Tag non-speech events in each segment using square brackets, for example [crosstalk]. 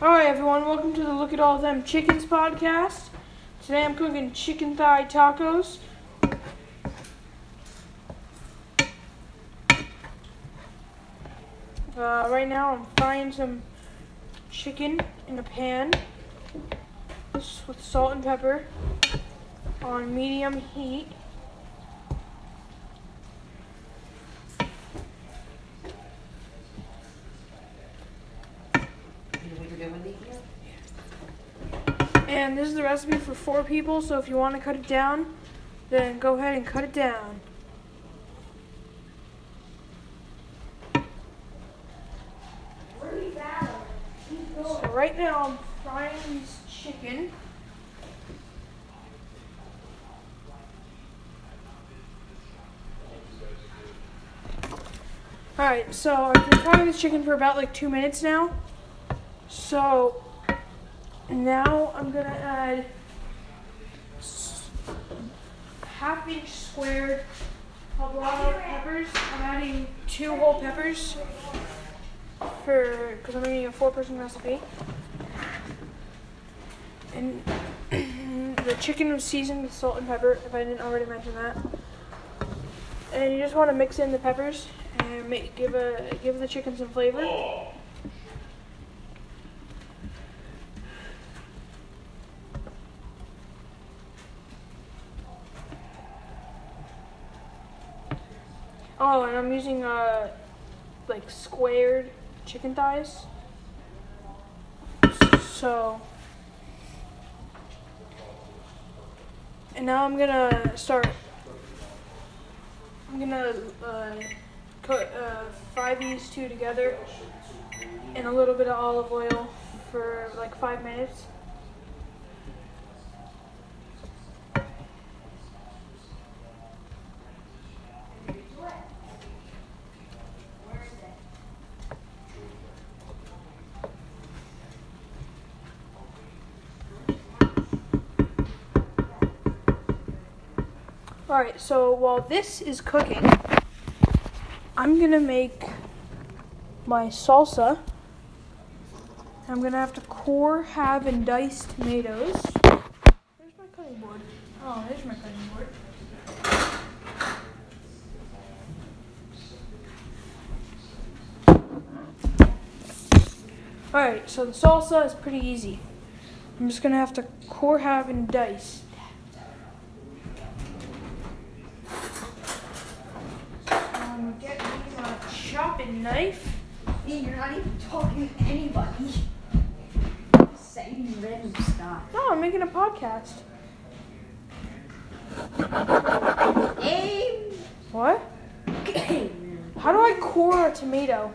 Right, everyone, welcome to the Look at All Them Chickens podcast. Today I'm cooking chicken thigh tacos. Uh, right now I'm frying some chicken in a pan with salt and pepper on medium heat. And this is the recipe for four people, so if you want to cut it down, then go ahead and cut it down. So right now I'm frying this chicken. Alright, so I've been frying this chicken for about like two minutes now. So now I'm gonna add half inch squared poblano peppers. I'm adding two whole peppers for because I'm making a four person recipe. And [clears throat] the chicken was seasoned with salt and pepper, if I didn't already mention that. And you just want to mix in the peppers and make, give a give the chicken some flavor. Oh, and I'm using uh like squared chicken thighs. So and now I'm gonna start. I'm gonna uh, cook, uh, fry these two together in a little bit of olive oil for like five minutes. All right, so while this is cooking, I'm gonna make my salsa. I'm gonna have to core, halve, and dice tomatoes. Where's my cutting board? Oh, there's my cutting board. All right, so the salsa is pretty easy. I'm just gonna have to core, halve, and dice. Um, get me my chopping knife. Hey, you're not even talking to anybody. Saying random stuff. No, I'm making a podcast. Aim. What? Game. [coughs] How do I core a tomato?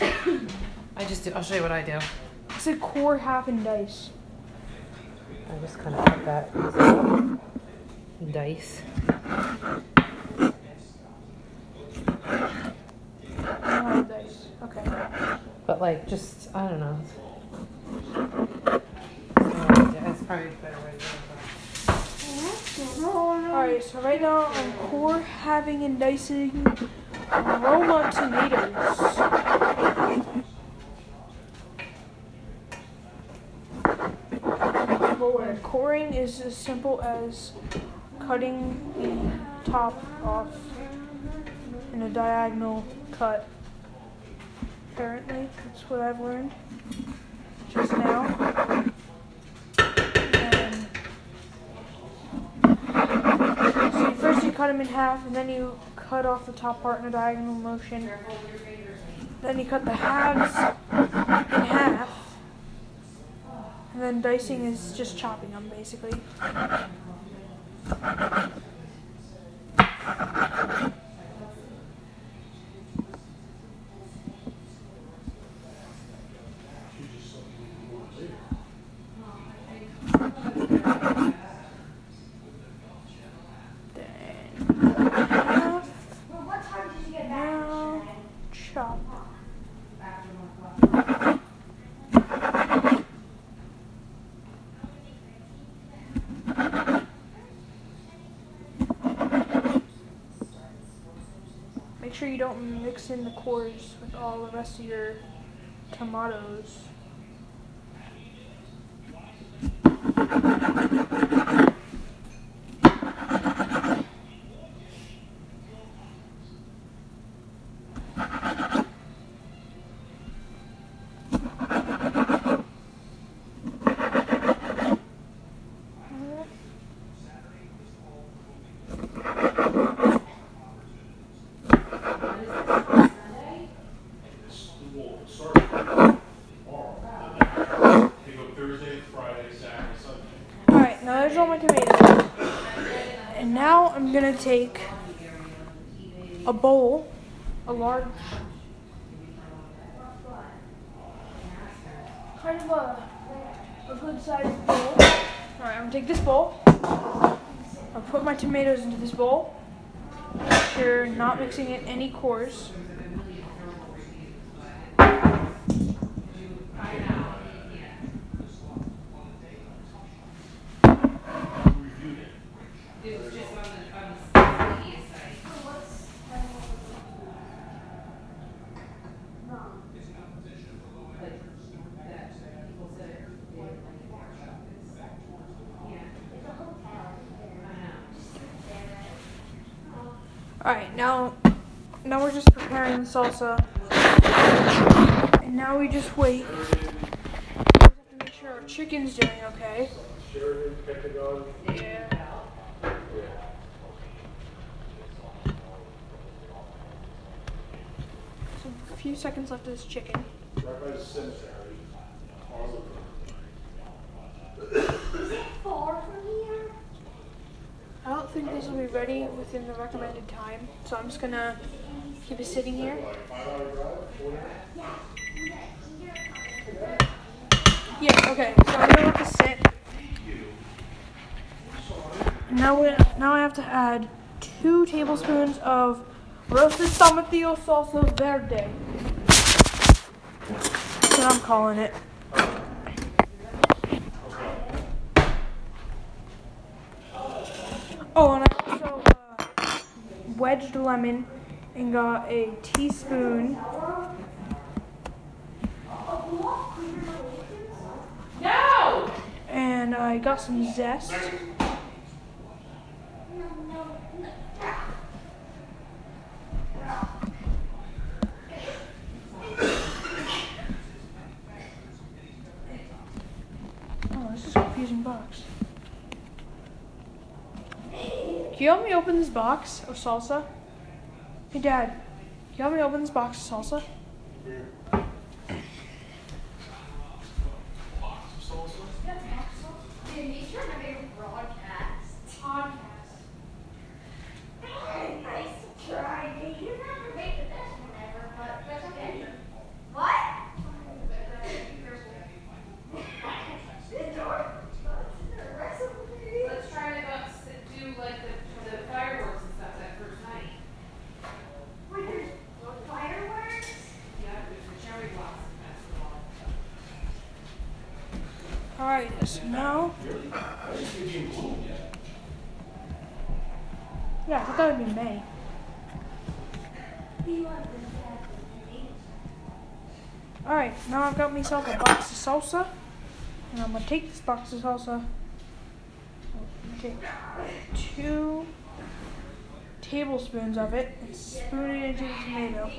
I just do. I'll show you what I do. I said core half and dice. I just kind of cut that dice. Oh, dice. Okay. But like, just I don't know. Yeah, it's probably better way to do. Alright, so right now I'm core having and dicing Roma tomatoes. And coring is as simple as cutting the top off in a diagonal cut. Apparently, that's what I've learned just now. And so first you cut them in half, and then you cut off the top part in a diagonal motion. Then you cut the halves in half. And then dicing is just chopping them, basically. Then half, Well, what time did you get back? now chop. Make sure you don't mix in the cores with all the rest of your tomatoes. Well, start tomorrow. They go Thursday, Friday, Saturday, Sunday. Alright, now there's all my tomatoes. And now I'm gonna take a bowl, a large, kind of a, a good sized bowl. Alright, I'm gonna take this bowl. I'll put my tomatoes into this bowl. Make sure not mixing it any cores. Alright, now now we're just preparing the salsa. And now we just wait. We have to make sure our chicken's doing okay. Yeah. So a few seconds left of this chicken. Is it far from don't think this will be ready within the recommended time, so I'm just gonna keep it sitting here. Yeah, okay, so I'm gonna let this sit. Now, we, now I have to add two tablespoons of roasted tomatillo salsa verde. That's what I'm calling it. Oh, and I also uh, wedged lemon and got a teaspoon no! and I got some zest. Oh, this is a confusing box. Can you help me open this box of salsa? Hey, Dad, can you help me open this box of salsa? Dude, he's trying to make a broadcast. Podcast. Nice to try. Dude, you never made the best one ever, but that's okay. What? The door. The recipe. Let's try to go s- do like the, the fireworks and stuff that first night. Wait, there's fireworks? Yeah, there's the cherry blossom festival. Alright, so now. Yeah, thought that would be like. Alright, now I've got myself a box of salsa. And I'm gonna take this box of salsa. Take two tablespoons of it and spoon it into the tomato.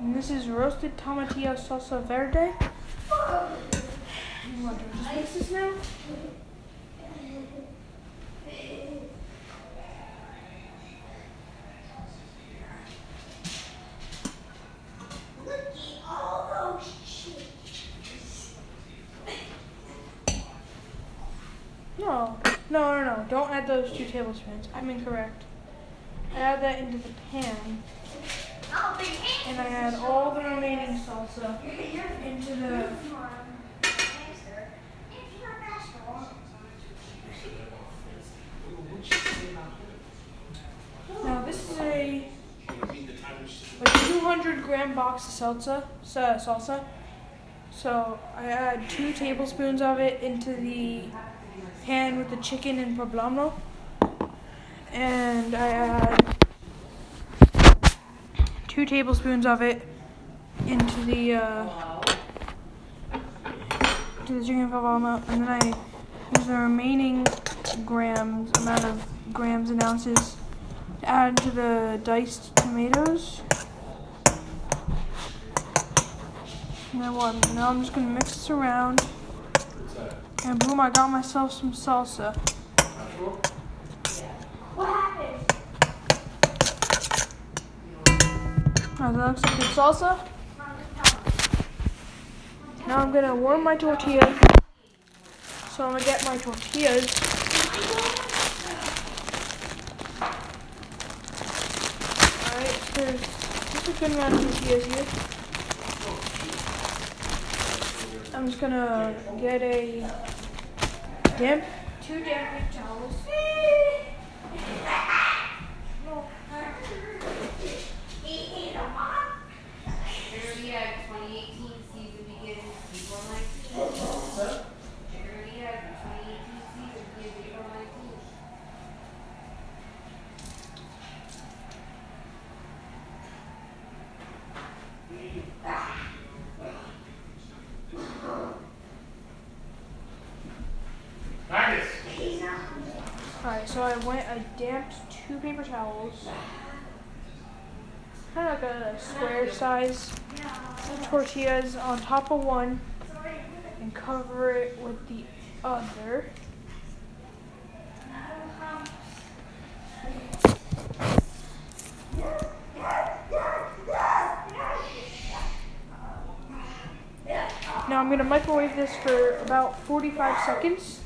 And this is roasted tomatillo salsa verde. Just mix this now? No, no, no, no. Don't add those two tablespoons. I'm incorrect. Add that into the pan, and I add all the remaining salsa into the. Now this is a a 200 gram box of salsa. sa- Salsa. So I add two tablespoons of it into the pan with the chicken and poblano, and I add two tablespoons of it into the uh, to the chicken falafel, and then I use the remaining grams amount of grams and ounces to add to the diced tomatoes. And then? Now I'm just gonna mix this around, and boom! I got myself some salsa. Alright, that looks like good salsa. Now I'm gonna warm my tortilla. So I'm gonna get my tortillas. Alright, there's just a good amount of tortillas here. I'm just gonna get a damp, two damp towels. Alright, so I went, I damped two paper towels. Kind of like a square size tortillas on top of one and cover it with the other. Now I'm gonna microwave this for about 45 seconds.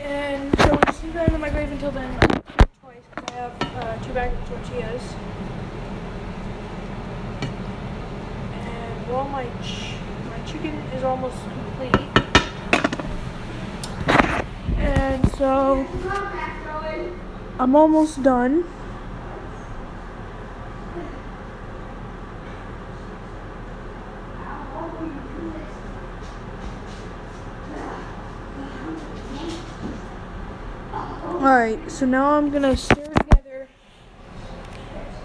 And so we just leave that in the microwave until then. I'm gonna cook it twice because I have uh, two bags of tortillas. And while my ch- my chicken is almost complete, and so I'm almost done. Alright, so now I'm gonna stir together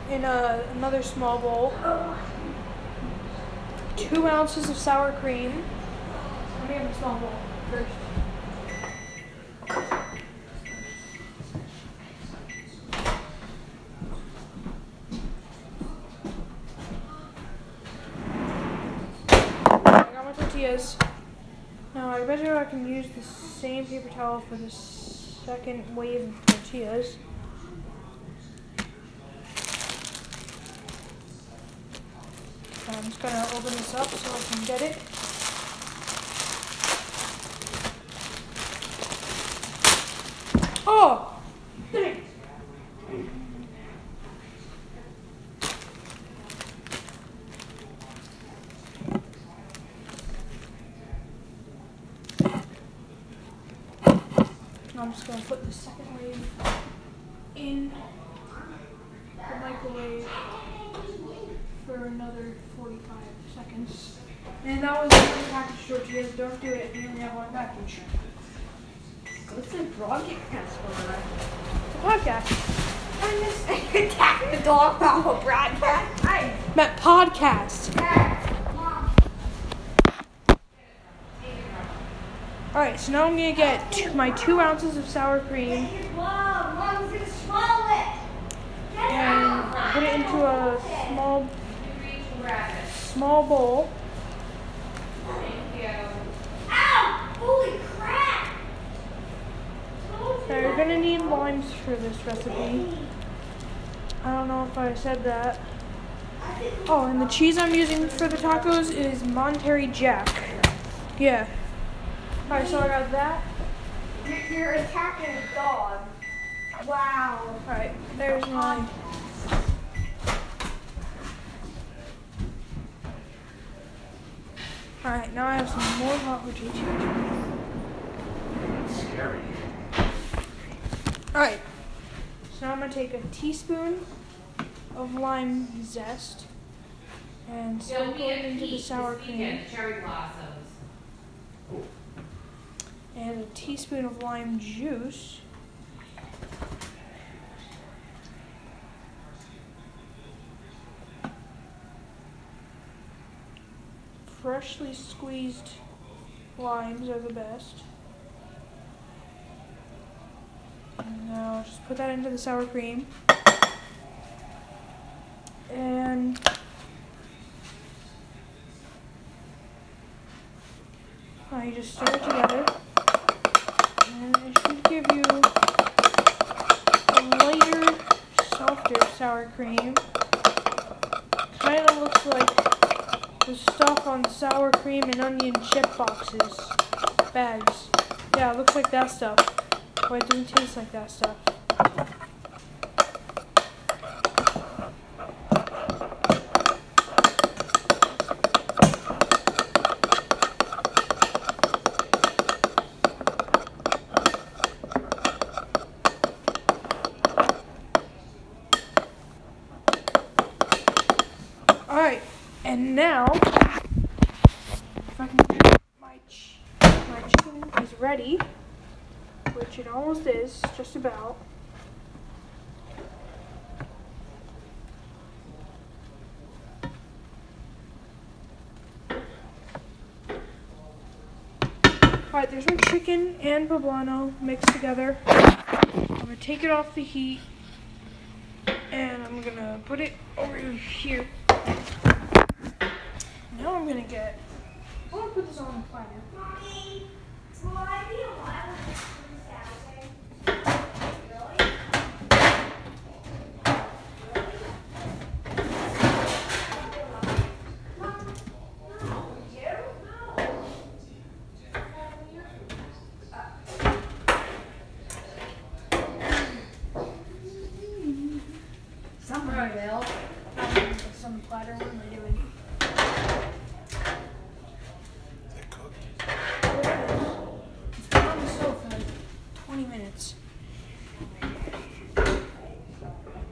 in a, another small bowl two ounces of sour cream. Let me have a small bowl first. I got. Now I bet you I can use the same paper towel for the second wave of tortillas. I'm just gonna open this up so I can get it. Oh! Now I'm just gonna put the second wave in the microwave for another 45 seconds. And that was one package tortillas. Don't do it if you only have one package. What's the broadcast for? The podcast. i Attack [laughs] the dog off a broadcast. Hey, Met podcast. Alright, so now I'm gonna get my two ounces of sour cream and put it into a small small bowl. Thank Holy crap! Now you're gonna need limes for this recipe. I don't know if I said that. Oh, and the cheese I'm using for the tacos is Monterey Jack. Yeah. Alright, so I got that. You're, you're attacking a dog. Wow. Alright, there's my. Alright, now I have some more hot rotation. Scary. Alright, so now I'm gonna take a teaspoon of lime zest and There'll sprinkle it a into the sour cream, cherry blossoms and a teaspoon of lime juice. Freshly squeezed limes are the best. And now just put that into the sour cream. And I just stir it together. Sour cream. Kind of looks like the stuff on sour cream and onion chip boxes, bags. Yeah, it looks like that stuff. But it doesn't taste like that stuff. Alright, and now, if I can, my, ch- my chicken is ready, which it almost is, just about. Alright, there's my chicken and poblano mixed together. I'm gonna take it off the heat and I'm gonna put it over here. Now I'm gonna get. I'm gonna put this on the platter. Mommy, will I be allowed to do Saturday? Really? Mom, no, you? No. Someone will. I'm gonna put this on the platter. What am I doing? It's been on the stove for like 20 minutes.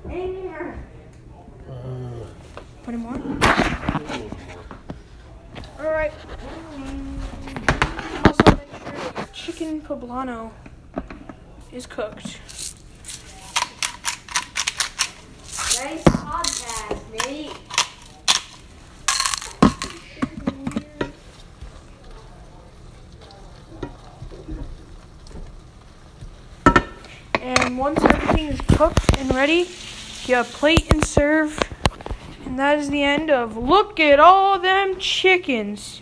In here. Put it more. Alright. Also make sure that chicken poblano is cooked. Nice podcast, Nate. And once everything is cooked and ready, you have plate and serve. And that is the end of Look at all them chickens.